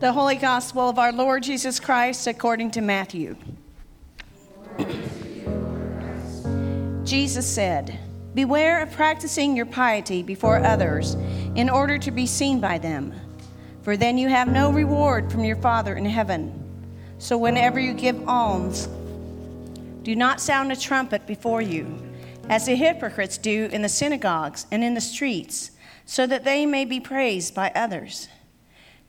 The Holy Gospel of our Lord Jesus Christ according to Matthew. Jesus said, Beware of practicing your piety before others in order to be seen by them, for then you have no reward from your Father in heaven. So whenever you give alms, do not sound a trumpet before you, as the hypocrites do in the synagogues and in the streets, so that they may be praised by others.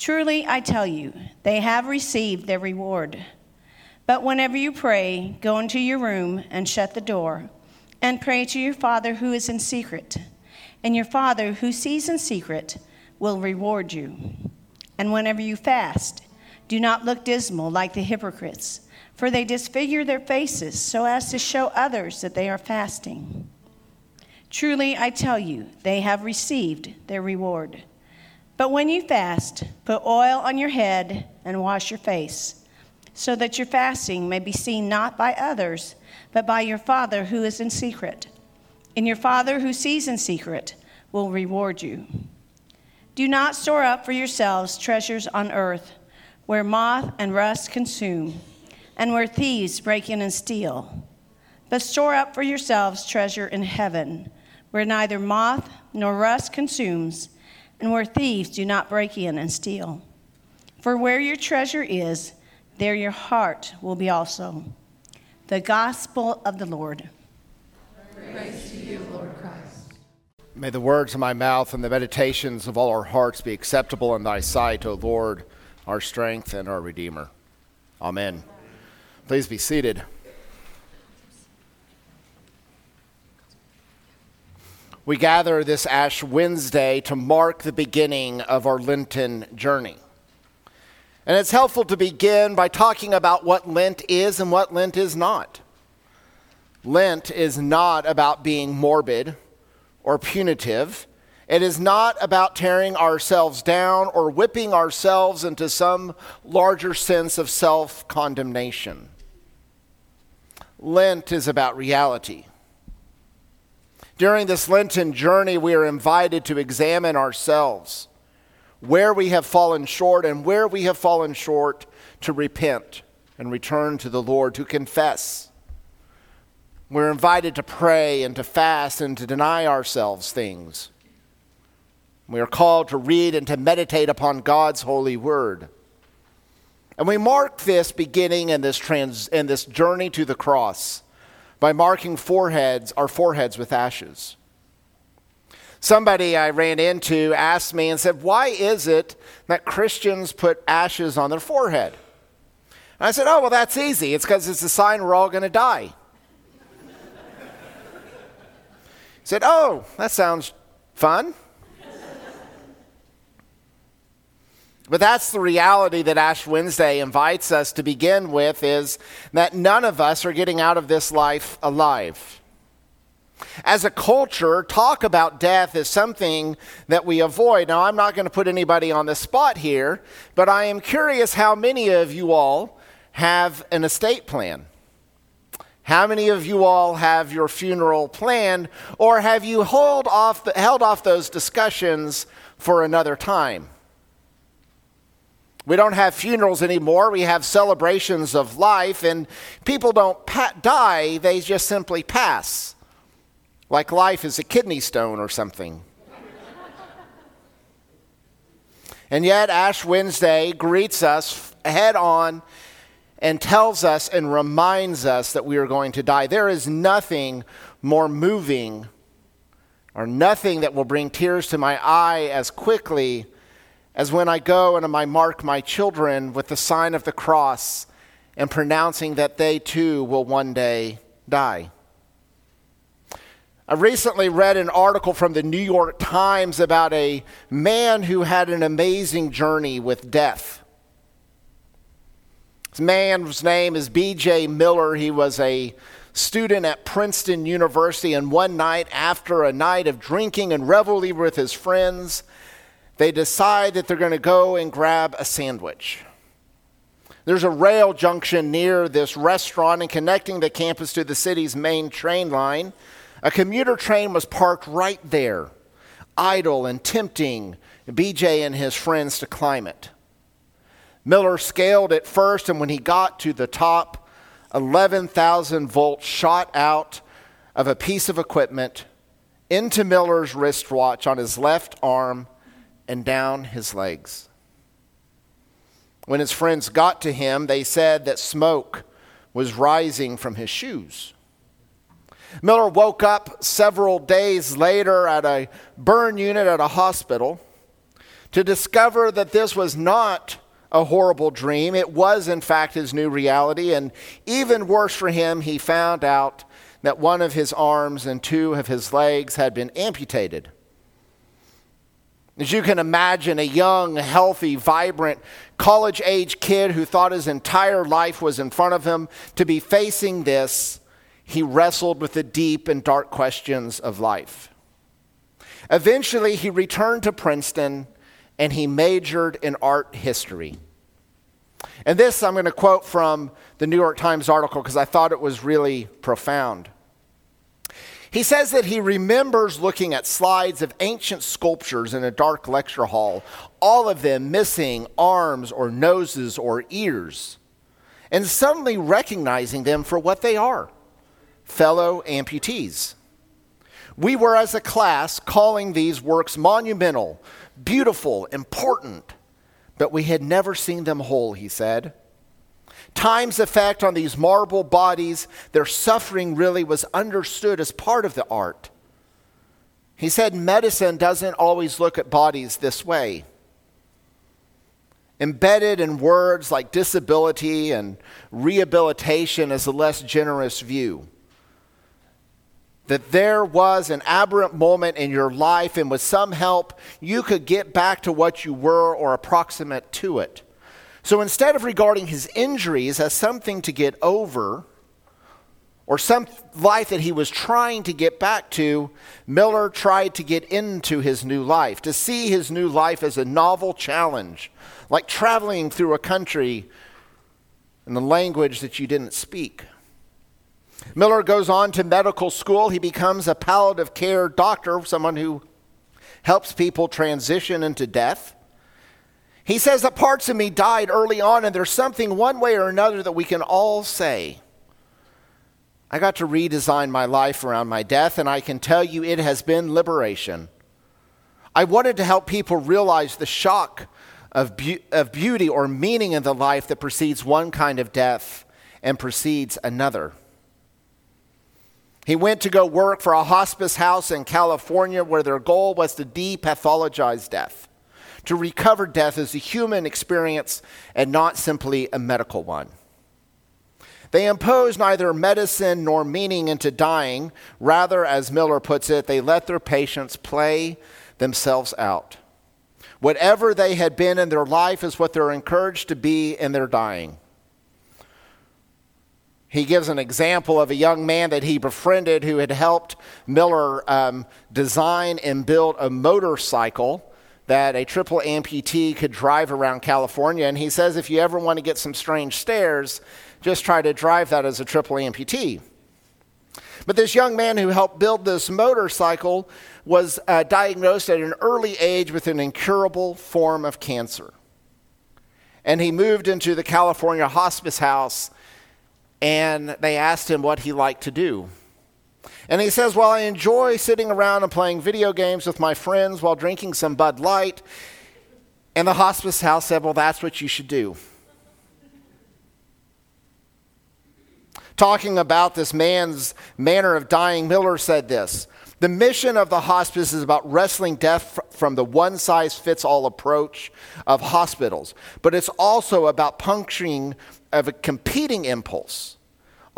Truly, I tell you, they have received their reward. But whenever you pray, go into your room and shut the door, and pray to your Father who is in secret. And your Father who sees in secret will reward you. And whenever you fast, do not look dismal like the hypocrites, for they disfigure their faces so as to show others that they are fasting. Truly, I tell you, they have received their reward. But when you fast, put oil on your head and wash your face, so that your fasting may be seen not by others, but by your Father who is in secret. And your Father who sees in secret will reward you. Do not store up for yourselves treasures on earth, where moth and rust consume, and where thieves break in and steal. But store up for yourselves treasure in heaven, where neither moth nor rust consumes and where thieves do not break in and steal. For where your treasure is, there your heart will be also. The gospel of the Lord. Praise to you, Lord Christ. May the words of my mouth and the meditations of all our hearts be acceptable in thy sight, O Lord, our strength and our Redeemer. Amen. Please be seated. We gather this Ash Wednesday to mark the beginning of our Lenten journey. And it's helpful to begin by talking about what Lent is and what Lent is not. Lent is not about being morbid or punitive. It is not about tearing ourselves down or whipping ourselves into some larger sense of self condemnation. Lent is about reality. During this Lenten journey, we are invited to examine ourselves, where we have fallen short, and where we have fallen short to repent and return to the Lord, to confess. We're invited to pray and to fast and to deny ourselves things. We are called to read and to meditate upon God's holy word. And we mark this beginning in this, trans, in this journey to the cross by marking foreheads, our foreheads with ashes. Somebody I ran into asked me and said, Why is it that Christians put ashes on their forehead? And I said, Oh, well, that's easy. It's because it's a sign we're all going to die. he said, Oh, that sounds fun. But that's the reality that Ash Wednesday invites us to begin with is that none of us are getting out of this life alive. As a culture, talk about death is something that we avoid. Now, I'm not going to put anybody on the spot here, but I am curious how many of you all have an estate plan. How many of you all have your funeral planned, or have you held off, held off those discussions for another time? We don't have funerals anymore. We have celebrations of life, and people don't pa- die, they just simply pass. Like life is a kidney stone or something. and yet, Ash Wednesday greets us head on and tells us and reminds us that we are going to die. There is nothing more moving or nothing that will bring tears to my eye as quickly as when I go and I mark my children with the sign of the cross and pronouncing that they too will one day die. I recently read an article from the New York Times about a man who had an amazing journey with death. This man's name is B.J. Miller. He was a student at Princeton University, and one night, after a night of drinking and revelry with his friends, they decide that they're going to go and grab a sandwich. There's a rail junction near this restaurant and connecting the campus to the city's main train line. A commuter train was parked right there, idle and tempting BJ and his friends to climb it. Miller scaled it first, and when he got to the top, 11,000 volts shot out of a piece of equipment into Miller's wristwatch on his left arm and down his legs. When his friends got to him, they said that smoke was rising from his shoes. Miller woke up several days later at a burn unit at a hospital to discover that this was not a horrible dream. It was, in fact, his new reality. And even worse for him, he found out that one of his arms and two of his legs had been amputated. As you can imagine, a young, healthy, vibrant, college age kid who thought his entire life was in front of him to be facing this, he wrestled with the deep and dark questions of life. Eventually, he returned to Princeton and he majored in art history. And this I'm going to quote from the New York Times article because I thought it was really profound. He says that he remembers looking at slides of ancient sculptures in a dark lecture hall, all of them missing arms or noses or ears, and suddenly recognizing them for what they are fellow amputees. We were, as a class, calling these works monumental, beautiful, important, but we had never seen them whole, he said. Time's effect on these marble bodies, their suffering really was understood as part of the art. He said medicine doesn't always look at bodies this way. Embedded in words like disability and rehabilitation is a less generous view. That there was an aberrant moment in your life, and with some help, you could get back to what you were or approximate to it. So instead of regarding his injuries as something to get over, or some life that he was trying to get back to, Miller tried to get into his new life, to see his new life as a novel challenge, like traveling through a country in the language that you didn't speak. Miller goes on to medical school. He becomes a palliative care doctor, someone who helps people transition into death. He says that parts of me died early on, and there's something one way or another that we can all say. I got to redesign my life around my death, and I can tell you it has been liberation. I wanted to help people realize the shock of, be- of beauty or meaning in the life that precedes one kind of death and precedes another. He went to go work for a hospice house in California where their goal was to depathologize death to recover death as a human experience and not simply a medical one. They impose neither medicine nor meaning into dying. Rather, as Miller puts it, they let their patients play themselves out. Whatever they had been in their life is what they're encouraged to be in their dying. He gives an example of a young man that he befriended who had helped Miller um, design and build a motorcycle that a triple amputee could drive around California. And he says if you ever want to get some strange stares, just try to drive that as a triple amputee. But this young man who helped build this motorcycle was uh, diagnosed at an early age with an incurable form of cancer. And he moved into the California hospice house, and they asked him what he liked to do. And he says, Well, I enjoy sitting around and playing video games with my friends while drinking some Bud Light. And the hospice house said, Well, that's what you should do. Talking about this man's manner of dying, Miller said this The mission of the hospice is about wrestling death from the one size fits all approach of hospitals, but it's also about puncturing of a competing impulse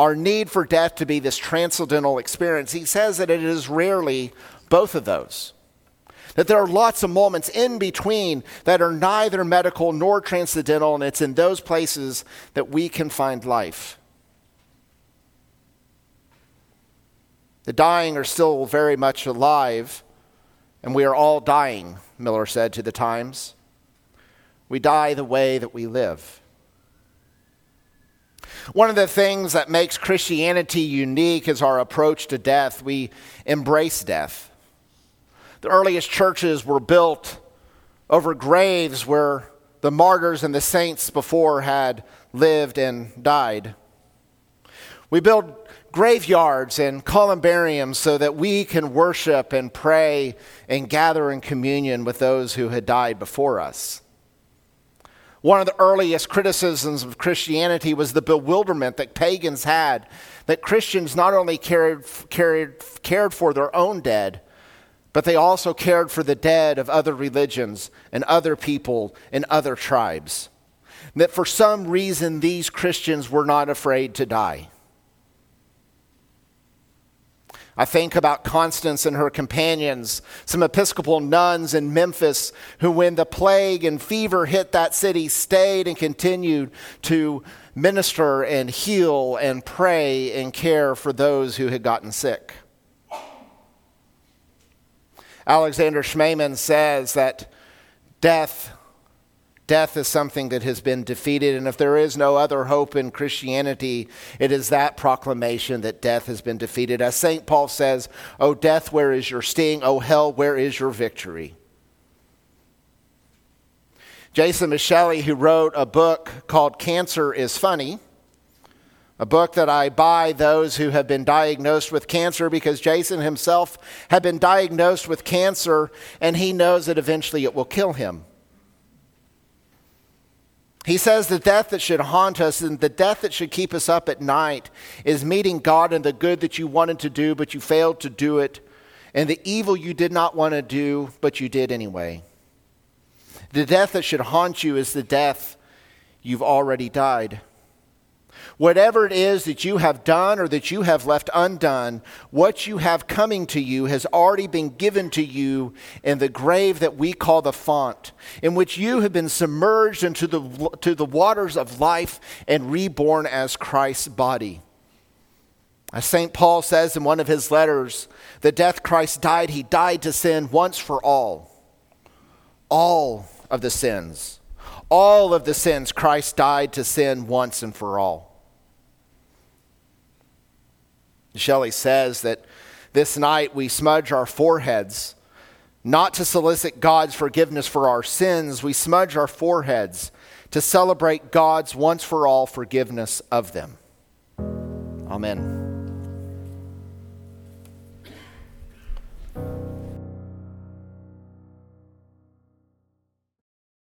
our need for death to be this transcendental experience. He says that it is rarely both of those. That there are lots of moments in between that are neither medical nor transcendental, and it's in those places that we can find life. The dying are still very much alive, and we are all dying, Miller said to the Times. We die the way that we live. One of the things that makes Christianity unique is our approach to death. We embrace death. The earliest churches were built over graves where the martyrs and the saints before had lived and died. We build graveyards and columbariums so that we can worship and pray and gather in communion with those who had died before us. One of the earliest criticisms of Christianity was the bewilderment that pagans had that Christians not only cared, cared, cared for their own dead, but they also cared for the dead of other religions and other people and other tribes. That for some reason these Christians were not afraid to die. I think about Constance and her companions, some Episcopal nuns in Memphis who, when the plague and fever hit that city, stayed and continued to minister and heal and pray and care for those who had gotten sick. Alexander Schmemann says that death Death is something that has been defeated, and if there is no other hope in Christianity, it is that proclamation that death has been defeated. As St. Paul says, O death, where is your sting? O hell, where is your victory? Jason Micheli, who wrote a book called Cancer is Funny, a book that I buy those who have been diagnosed with cancer because Jason himself had been diagnosed with cancer and he knows that eventually it will kill him. He says the death that should haunt us and the death that should keep us up at night is meeting God and the good that you wanted to do, but you failed to do it, and the evil you did not want to do, but you did anyway. The death that should haunt you is the death you've already died. Whatever it is that you have done or that you have left undone, what you have coming to you has already been given to you in the grave that we call the font, in which you have been submerged into the, to the waters of life and reborn as Christ's body. As St. Paul says in one of his letters, the death Christ died, he died to sin once for all. All of the sins. All of the sins Christ died to sin once and for all. Micheli says that this night we smudge our foreheads, not to solicit God's forgiveness for our sins, we smudge our foreheads to celebrate God's once for all forgiveness of them. Amen.